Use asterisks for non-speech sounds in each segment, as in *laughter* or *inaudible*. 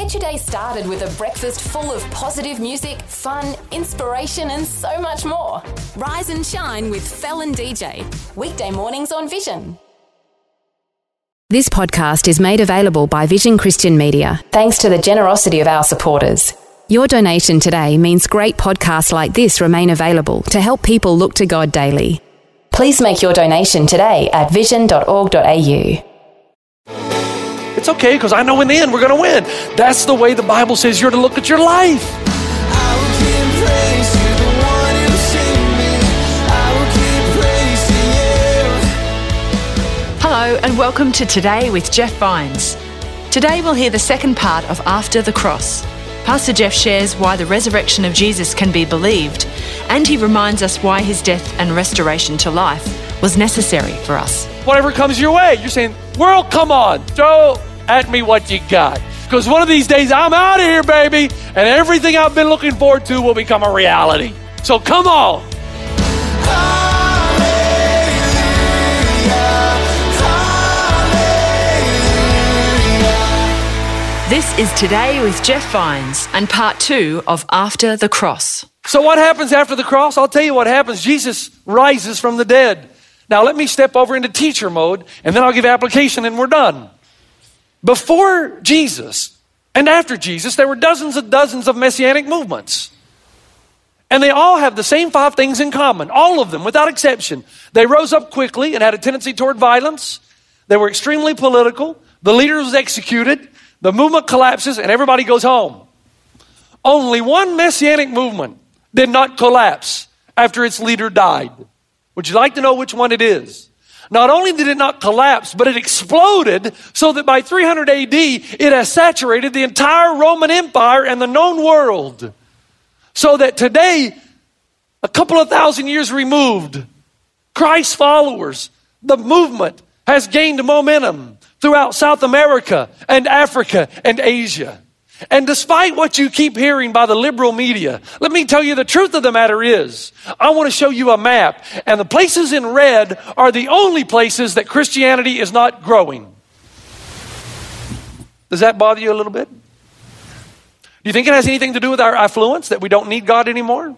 Get your day started with a breakfast full of positive music, fun, inspiration, and so much more. Rise and shine with Felon DJ. Weekday mornings on Vision. This podcast is made available by Vision Christian Media. Thanks to the generosity of our supporters. Your donation today means great podcasts like this remain available to help people look to God daily. Please make your donation today at vision.org.au. It's okay because I know in the end we're going to win. That's the way the Bible says you're to look at your life. Hello, and welcome to Today with Jeff Vines. Today we'll hear the second part of After the Cross. Pastor Jeff shares why the resurrection of Jesus can be believed, and he reminds us why his death and restoration to life was necessary for us. Whatever comes your way, you're saying, World, come on, throw at me what you got. Because one of these days I'm out of here, baby, and everything I've been looking forward to will become a reality. So come on. This is Today with Jeff Vines and part two of After the Cross. So, what happens after the cross? I'll tell you what happens. Jesus rises from the dead. Now, let me step over into teacher mode, and then I'll give application, and we're done. Before Jesus and after Jesus, there were dozens and dozens of messianic movements. And they all have the same five things in common, all of them, without exception. They rose up quickly and had a tendency toward violence. They were extremely political. The leader was executed. The movement collapses and everybody goes home. Only one messianic movement did not collapse after its leader died. Would you like to know which one it is? Not only did it not collapse, but it exploded so that by 300 AD, it has saturated the entire Roman Empire and the known world. So that today, a couple of thousand years removed, Christ's followers, the movement has gained momentum throughout South America and Africa and Asia. And despite what you keep hearing by the liberal media, let me tell you the truth of the matter is, I want to show you a map, and the places in red are the only places that Christianity is not growing. Does that bother you a little bit? Do you think it has anything to do with our affluence, that we don't need God anymore?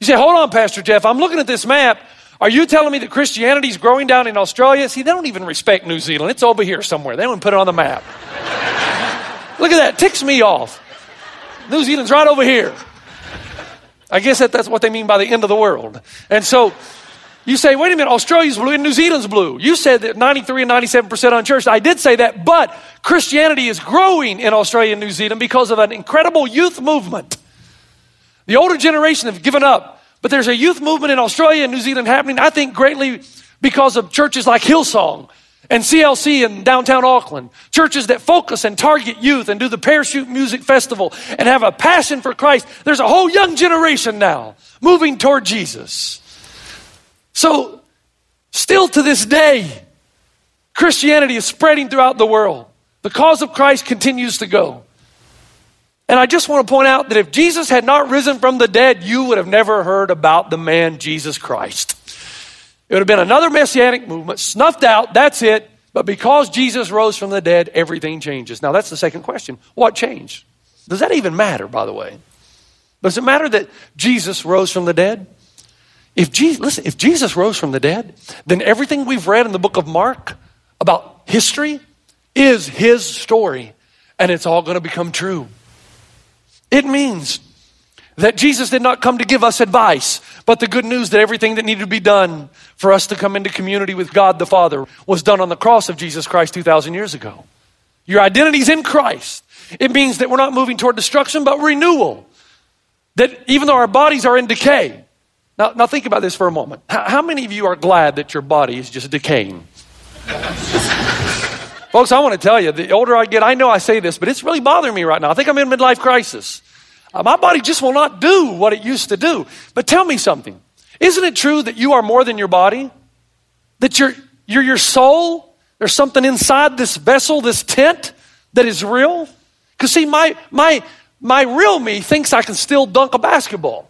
You say, hold on, Pastor Jeff, I'm looking at this map. Are you telling me that Christianity is growing down in Australia? See, they don't even respect New Zealand. It's over here somewhere. They don't put it on the map. Look at that. Ticks me off. New Zealand's right over here. I guess that, that's what they mean by the end of the world. And so you say, wait a minute, Australia's blue and New Zealand's blue. You said that 93 and 97% unchurched. I did say that, but Christianity is growing in Australia and New Zealand because of an incredible youth movement. The older generation have given up, but there's a youth movement in Australia and New Zealand happening, I think, greatly because of churches like Hillsong and CLC in downtown Auckland. Churches that focus and target youth and do the Parachute Music Festival and have a passion for Christ. There's a whole young generation now moving toward Jesus. So, still to this day, Christianity is spreading throughout the world. The cause of Christ continues to go. And I just want to point out that if Jesus had not risen from the dead, you would have never heard about the man Jesus Christ. It would have been another messianic movement, snuffed out, that's it. But because Jesus rose from the dead, everything changes. Now, that's the second question. What changed? Does that even matter, by the way? Does it matter that Jesus rose from the dead? If Jesus, listen, if Jesus rose from the dead, then everything we've read in the book of Mark about history is his story, and it's all going to become true. It means that Jesus did not come to give us advice, but the good news that everything that needed to be done for us to come into community with God the Father was done on the cross of Jesus Christ 2,000 years ago. Your identity is in Christ. It means that we're not moving toward destruction, but renewal. That even though our bodies are in decay. Now, now think about this for a moment. How, how many of you are glad that your body is just decaying? *laughs* Folks, I want to tell you, the older I get, I know I say this, but it's really bothering me right now. I think I'm in midlife crisis. Uh, my body just will not do what it used to do. But tell me something. Isn't it true that you are more than your body? That you're, you're your soul? There's something inside this vessel, this tent, that is real? Because, see, my, my, my real me thinks I can still dunk a basketball.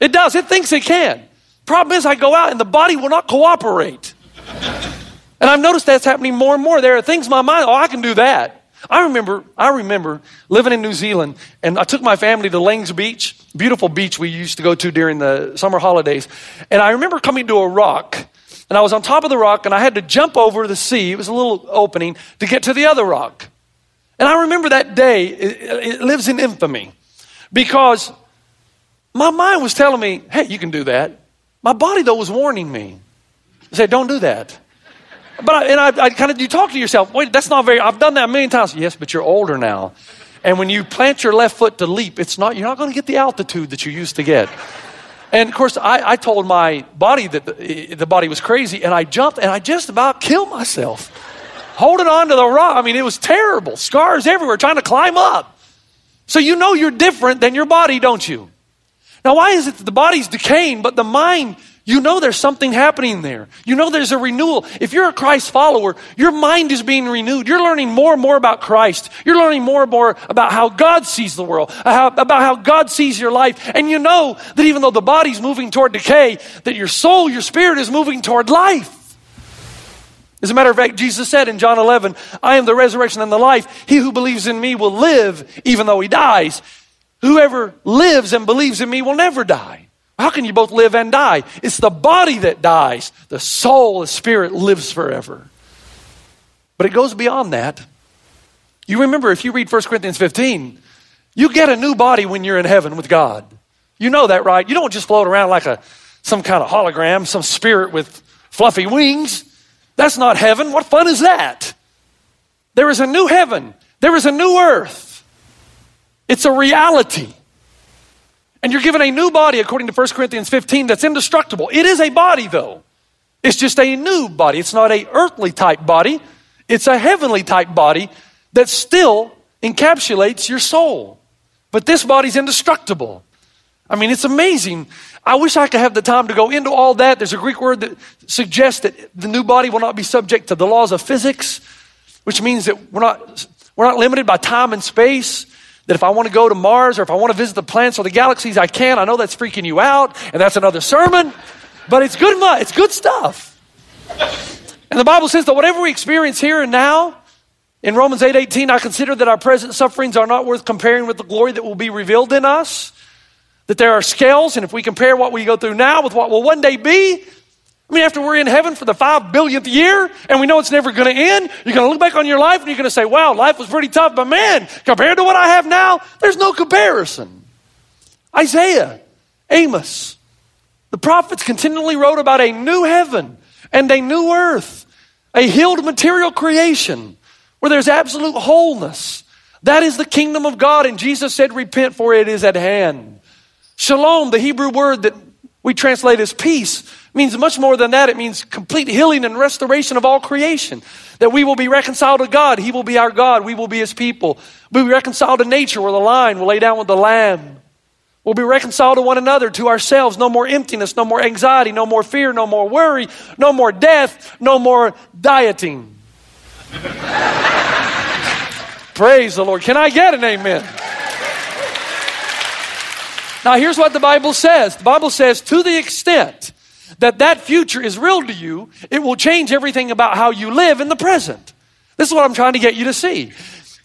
It does, it thinks it can. Problem is, I go out and the body will not cooperate. And I've noticed that's happening more and more. There are things in my mind, oh, I can do that. I remember, I remember living in New Zealand, and I took my family to Langs Beach, beautiful beach we used to go to during the summer holidays. And I remember coming to a rock, and I was on top of the rock, and I had to jump over the sea. It was a little opening to get to the other rock. And I remember that day, it, it lives in infamy because my mind was telling me, hey, you can do that. My body, though, was warning me. It said, don't do that. But I, and I, I kind of, you talk to yourself, wait, that's not very, I've done that a million times. Yes, but you're older now. And when you plant your left foot to leap, it's not, you're not going to get the altitude that you used to get. And of course, I, I told my body that the, the, body was crazy, and I jumped and I just about killed myself. Holding on to the rock. I mean, it was terrible. Scars everywhere, trying to climb up. So you know you're different than your body, don't you? Now, why is it that the body's decaying, but the mind you know there's something happening there. You know there's a renewal. If you're a Christ follower, your mind is being renewed. You're learning more and more about Christ. You're learning more and more about how God sees the world, uh, about how God sees your life. And you know that even though the body's moving toward decay, that your soul, your spirit is moving toward life. As a matter of fact, Jesus said in John 11, I am the resurrection and the life. He who believes in me will live even though he dies. Whoever lives and believes in me will never die. How can you both live and die? It's the body that dies, the soul, the spirit lives forever. But it goes beyond that. You remember, if you read 1 Corinthians 15, you get a new body when you're in heaven with God. You know that, right? You don't just float around like a some kind of hologram, some spirit with fluffy wings. That's not heaven. What fun is that? There is a new heaven. There is a new earth. It's a reality. And you're given a new body, according to 1 Corinthians 15, that's indestructible. It is a body, though. It's just a new body. It's not a earthly type body. It's a heavenly type body that still encapsulates your soul. But this body's indestructible. I mean, it's amazing. I wish I could have the time to go into all that. There's a Greek word that suggests that the new body will not be subject to the laws of physics, which means that we're not, we're not limited by time and space that if I want to go to Mars or if I want to visit the planets or the galaxies, I can. I know that's freaking you out, and that's another sermon, but it's good. It's good stuff. And the Bible says that whatever we experience here and now, in Romans 8 18, I consider that our present sufferings are not worth comparing with the glory that will be revealed in us. That there are scales, and if we compare what we go through now with what will one day be, We're in heaven for the five billionth year and we know it's never going to end, you're going to look back on your life and you're going to say, wow, life was pretty tough, but man, compared to what I have now, there's no comparison. Isaiah, Amos, the prophets continually wrote about a new heaven and a new earth, a healed material creation where there's absolute wholeness. That is the kingdom of God, and Jesus said, Repent, for it is at hand. Shalom, the Hebrew word that we translate as peace, means much more than that. It means complete healing and restoration of all creation. That we will be reconciled to God. He will be our God. We will be His people. We'll be reconciled to nature where the lion will lay down with the lamb. We'll be reconciled to one another, to ourselves. No more emptiness, no more anxiety, no more fear, no more worry, no more death, no more dieting. *laughs* Praise the Lord. Can I get an amen? Now, here's what the Bible says the Bible says, to the extent that that future is real to you, it will change everything about how you live in the present. This is what I'm trying to get you to see.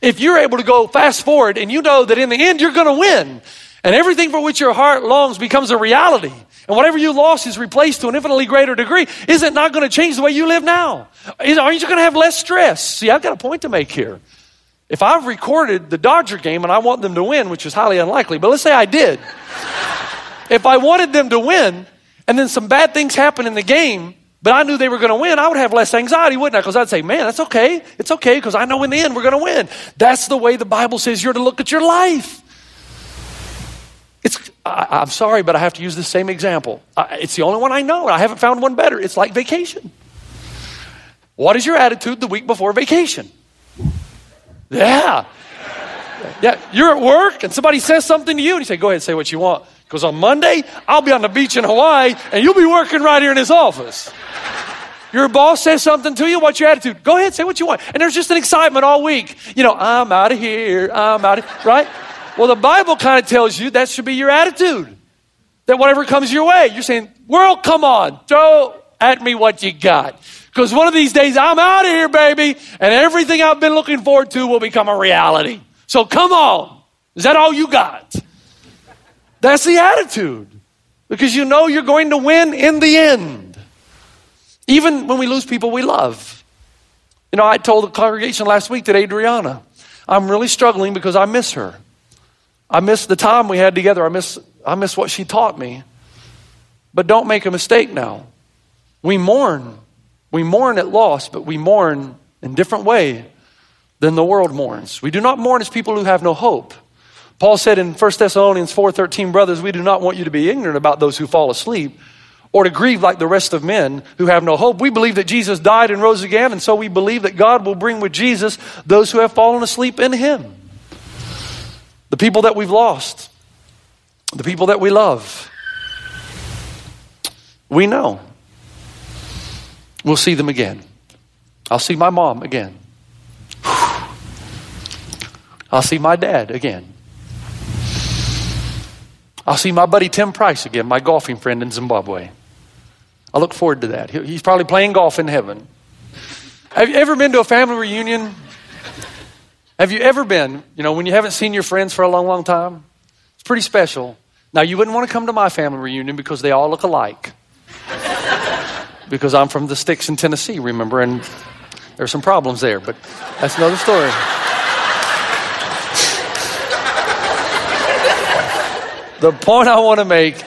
If you're able to go fast forward and you know that in the end you're going to win, and everything for which your heart longs becomes a reality, and whatever you lost is replaced to an infinitely greater degree, is it not going to change the way you live now? Aren't you going to have less stress? See, I've got a point to make here. If I've recorded the Dodger game and I want them to win, which is highly unlikely, but let's say I did. *laughs* if I wanted them to win, and then some bad things happen in the game, but I knew they were going to win, I would have less anxiety, wouldn't I? Because I'd say, man, that's okay. It's okay because I know in the end we're going to win. That's the way the Bible says you're to look at your life. It's, I, am sorry, but I have to use the same example. I, it's the only one I know. I haven't found one better. It's like vacation. What is your attitude the week before vacation? Yeah. Yeah, you're at work and somebody says something to you and you say, go ahead, say what you want. Because on Monday, I'll be on the beach in Hawaii and you'll be working right here in his office. Your boss says something to you, what's your attitude? Go ahead, say what you want. And there's just an excitement all week. You know, I'm out of here, I'm out of right? Well, the Bible kind of tells you that should be your attitude. That whatever comes your way, you're saying, world, come on, throw at me what you got. Because one of these days I'm out of here, baby, and everything I've been looking forward to will become a reality. So come on. Is that all you got? That's the attitude. Because you know you're going to win in the end. Even when we lose people we love. You know, I told the congregation last week that Adriana, I'm really struggling because I miss her. I miss the time we had together. I miss, I miss what she taught me. But don't make a mistake now. We mourn. We mourn at loss, but we mourn in different way than the world mourns. We do not mourn as people who have no hope. Paul said in 1 Thessalonians 4:13, brothers, we do not want you to be ignorant about those who fall asleep or to grieve like the rest of men who have no hope. We believe that Jesus died and rose again, and so we believe that God will bring with Jesus those who have fallen asleep in him. The people that we've lost, the people that we love. We know. We'll see them again. I'll see my mom again. I'll see my dad again. I'll see my buddy Tim Price again, my golfing friend in Zimbabwe. I look forward to that. He's probably playing golf in heaven. Have you ever been to a family reunion? Have you ever been, you know, when you haven't seen your friends for a long, long time? It's pretty special. Now, you wouldn't want to come to my family reunion because they all look alike. Because I'm from the sticks in Tennessee, remember? And there's some problems there, but that's another story. *laughs* the point I want to make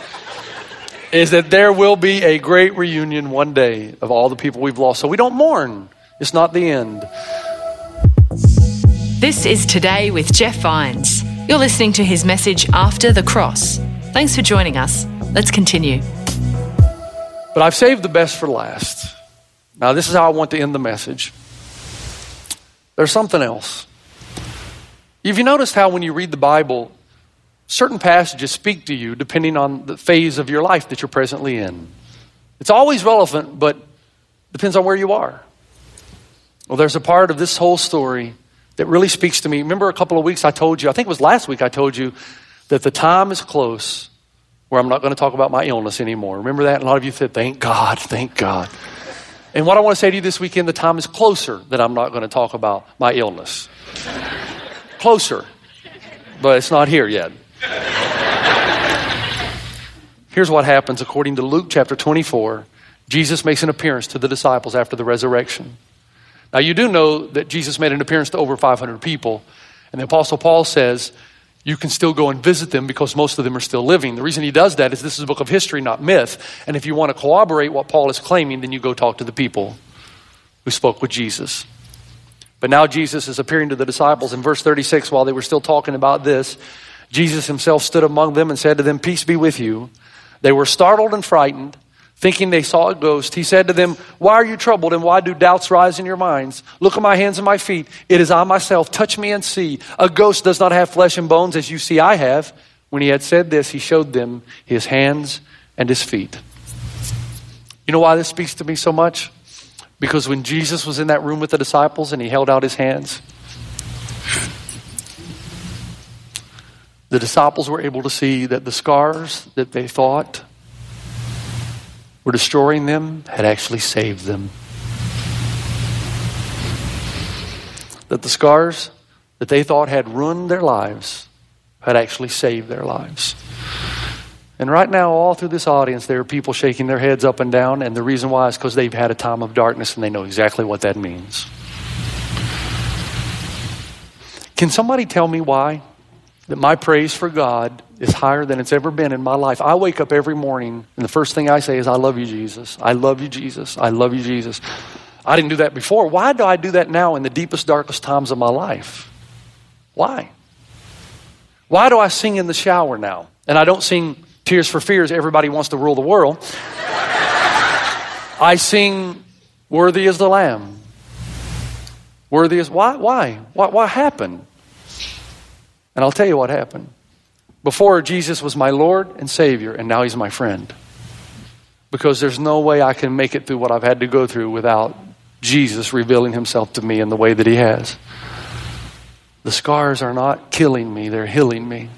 is that there will be a great reunion one day of all the people we've lost. So we don't mourn, it's not the end. This is Today with Jeff Vines. You're listening to his message After the Cross. Thanks for joining us. Let's continue. But I've saved the best for last. Now, this is how I want to end the message. There's something else. Have you noticed how when you read the Bible, certain passages speak to you depending on the phase of your life that you're presently in. It's always relevant, but depends on where you are. Well, there's a part of this whole story that really speaks to me. Remember a couple of weeks I told you, I think it was last week I told you that the time is close where I'm not going to talk about my illness anymore. Remember that? A lot of you said, thank God, thank God. And what I want to say to you this weekend, the time is closer that I'm not going to talk about my illness. closer. But it's not here yet. Here's what happens according to Luke chapter 24. Jesus makes an appearance to the disciples after the resurrection. Now, you do know that Jesus made an appearance to over 500 people, and the Apostle Paul says you can still go and visit them because most of them are still living. The reason he does that is this is a book of history, not myth. And if you want to corroborate what Paul is claiming, then you go talk to the people who spoke with Jesus. But now Jesus is appearing to the disciples in verse 36 while they were still talking about this. Jesus himself stood among them and said to them, Peace be with you. They were startled and frightened, thinking they saw a ghost. He said to them, Why are you troubled and why do doubts rise in your minds? Look at my hands and my feet. It is I myself. Touch me and see. A ghost does not have flesh and bones as you see I have. When he had said this, he showed them his hands and his feet. You know why this speaks to me so much? Because when Jesus was in that room with the disciples and he held out his hands, the disciples were able to see that the scars that they thought were destroying them had actually saved them. That the scars that they thought had ruined their lives had actually saved their lives. And right now, all through this audience, there are people shaking their heads up and down, and the reason why is because they've had a time of darkness and they know exactly what that means. Can somebody tell me why? That my praise for God is higher than it's ever been in my life. I wake up every morning and the first thing I say is, I love you, Jesus. I love you, Jesus. I love you, Jesus. I didn't do that before. Why do I do that now in the deepest, darkest times of my life? Why? Why do I sing in the shower now? And I don't sing Tears for Fears, everybody wants to rule the world. I sing Worthy is the Lamb. Worthy is, why? Why? What, what happened? And I'll tell you what happened. Before, Jesus was my Lord and Savior, and now He's my friend. Because there's no way I can make it through what I've had to go through without Jesus revealing Himself to me in the way that He has. The scars are not killing me, they're healing me.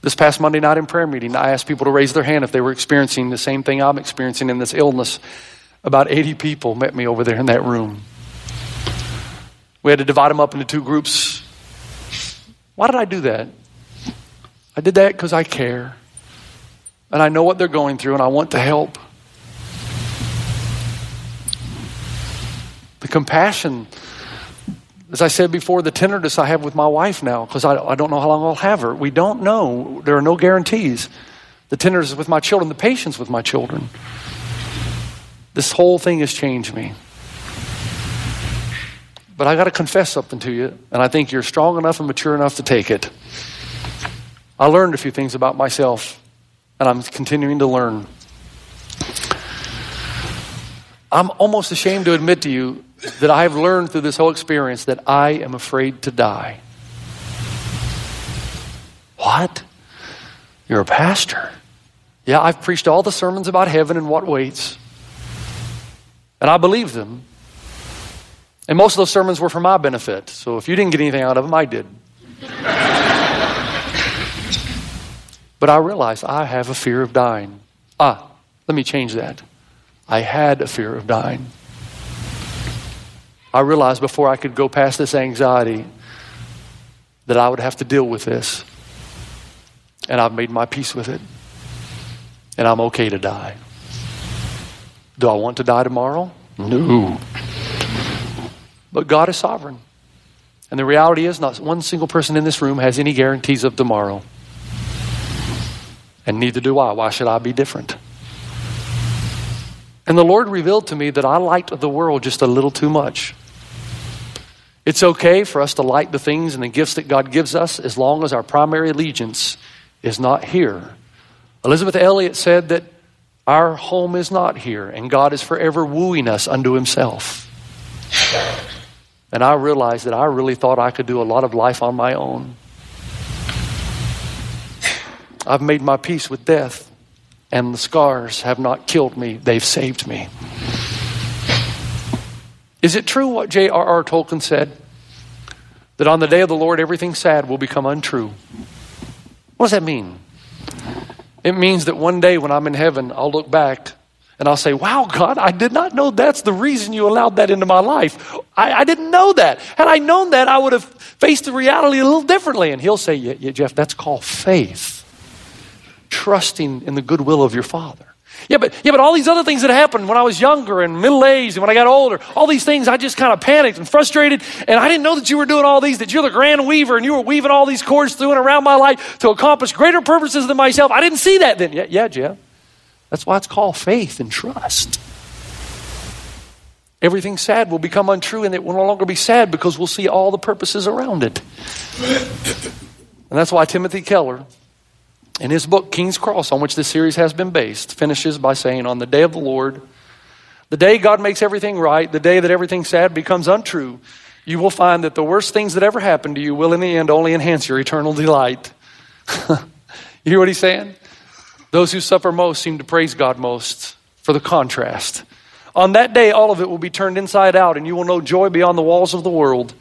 This past Monday night in prayer meeting, I asked people to raise their hand if they were experiencing the same thing I'm experiencing in this illness. About 80 people met me over there in that room. We had to divide them up into two groups. Why did I do that? I did that because I care. And I know what they're going through and I want to help. The compassion, as I said before, the tenderness I have with my wife now, because I, I don't know how long I'll have her. We don't know. There are no guarantees. The tenderness with my children, the patience with my children. This whole thing has changed me. But I got to confess something to you, and I think you're strong enough and mature enough to take it. I learned a few things about myself, and I'm continuing to learn. I'm almost ashamed to admit to you that I have learned through this whole experience that I am afraid to die. What? You're a pastor. Yeah, I've preached all the sermons about heaven and what waits. And I believe them. And most of those sermons were for my benefit. So if you didn't get anything out of them, I did. *laughs* but I realized I have a fear of dying. Ah, let me change that. I had a fear of dying. I realized before I could go past this anxiety that I would have to deal with this. And I've made my peace with it. And I'm okay to die. Do I want to die tomorrow? No. But God is sovereign. And the reality is, not one single person in this room has any guarantees of tomorrow. And neither do I. Why should I be different? And the Lord revealed to me that I liked the world just a little too much. It's okay for us to like the things and the gifts that God gives us as long as our primary allegiance is not here. Elisabeth Elliot said that our home is not here, and God is forever wooing us unto Himself. And I realized that I really thought I could do a lot of life on my own. I've made my peace with death, and the scars have not killed me, they've saved me. Is it true what J.R.R. Tolkien said? That on the day of the Lord, everything sad will become untrue. What does that mean? It means that one day when I'm in heaven, I'll look back and I'll say, Wow, God, I did not know that's the reason you allowed that into my life. I, I didn't know that. Had I known that, I would have faced the reality a little differently. And he'll say, yeah, yeah, Jeff, that's called faith. Trusting in the goodwill of your Father. Yeah, but yeah, but all these other things that happened when I was younger and middle aged and when I got older, all these things I just kind of panicked and frustrated, and I didn't know that you were doing all these, that you're the grand weaver and you were weaving all these cords through and around my life to accomplish greater purposes than myself. I didn't see that then. Yeah, yeah, Jeff. That's why it's called faith and trust. Everything sad will become untrue and it will no longer be sad because we'll see all the purposes around it. And that's why Timothy Keller in his book, King's Cross, on which this series has been based, finishes by saying, On the day of the Lord, the day God makes everything right, the day that everything sad becomes untrue, you will find that the worst things that ever happened to you will, in the end, only enhance your eternal delight. *laughs* you hear what he's saying? Those who suffer most seem to praise God most for the contrast. On that day, all of it will be turned inside out, and you will know joy beyond the walls of the world.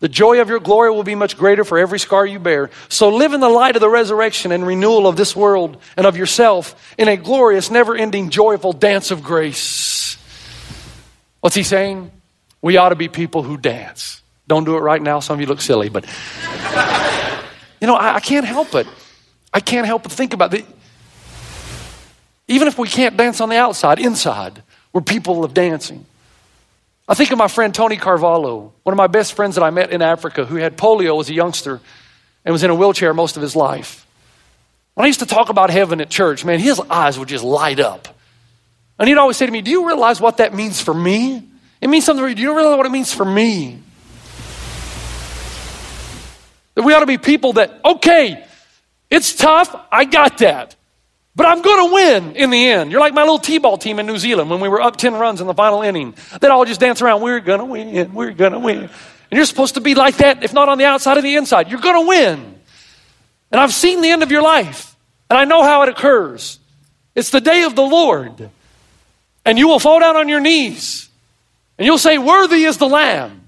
The joy of your glory will be much greater for every scar you bear. So live in the light of the resurrection and renewal of this world and of yourself in a glorious, never ending, joyful dance of grace. What's he saying? We ought to be people who dance. Don't do it right now. Some of you look silly, but *laughs* you know, I, I can't help it. I can't help but think about it. Even if we can't dance on the outside, inside, we're people of dancing. I think of my friend Tony Carvalho, one of my best friends that I met in Africa who had polio as a youngster and was in a wheelchair most of his life. When I used to talk about heaven at church, man, his eyes would just light up. And he'd always say to me, Do you realize what that means for me? It means something. Do you realize what it means for me? That we ought to be people that, okay, it's tough. I got that. But I'm going to win in the end. You're like my little T-ball team in New Zealand when we were up 10 runs in the final inning. They'd all just dance around, we're going to win, we're going to win. And you're supposed to be like that, if not on the outside of the inside. You're going to win. And I've seen the end of your life, and I know how it occurs. It's the day of the Lord. And you will fall down on your knees, and you'll say, Worthy is the Lamb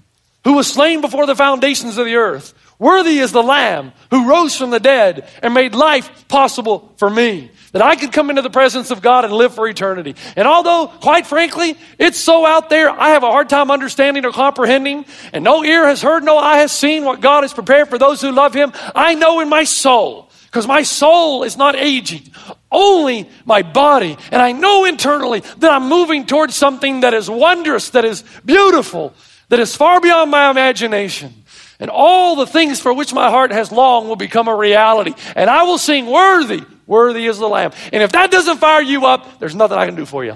who was slain before the foundations of the earth. Worthy is the Lamb who rose from the dead and made life possible for me. That I could come into the presence of God and live for eternity. And although, quite frankly, it's so out there, I have a hard time understanding or comprehending, and no ear has heard, no eye has seen what God has prepared for those who love Him, I know in my soul, because my soul is not aging, only my body. And I know internally that I'm moving towards something that is wondrous, that is beautiful, that is far beyond my imagination. And all the things for which my heart has longed will become a reality. And I will sing, Worthy, worthy is the Lamb. And if that doesn't fire you up, there's nothing I can do for you.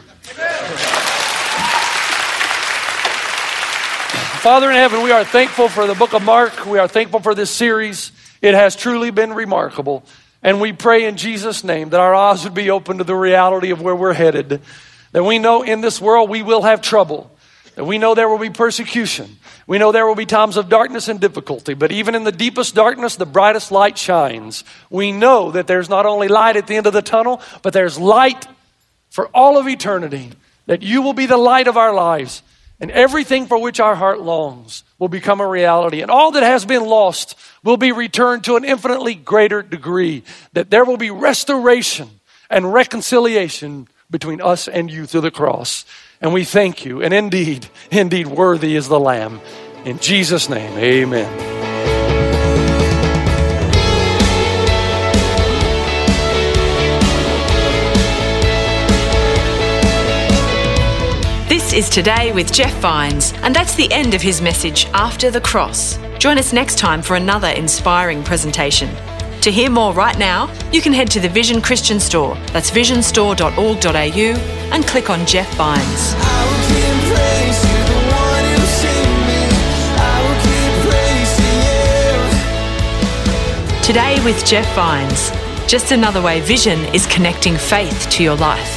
Father in heaven, we are thankful for the book of Mark. We are thankful for this series. It has truly been remarkable. And we pray in Jesus' name that our eyes would be open to the reality of where we're headed. That we know in this world we will have trouble. We know there will be persecution. We know there will be times of darkness and difficulty, but even in the deepest darkness, the brightest light shines. We know that there's not only light at the end of the tunnel, but there's light for all of eternity. That you will be the light of our lives, and everything for which our heart longs will become a reality. And all that has been lost will be returned to an infinitely greater degree. That there will be restoration and reconciliation between us and you through the cross. And we thank you. And indeed, indeed, worthy is the Lamb. In Jesus' name, amen. This is Today with Jeff Vines, and that's the end of his message after the cross. Join us next time for another inspiring presentation. To hear more right now, you can head to the Vision Christian Store. That's visionstore.org.au and click on Jeff Vines. Today with Jeff Vines. Just another way Vision is connecting faith to your life.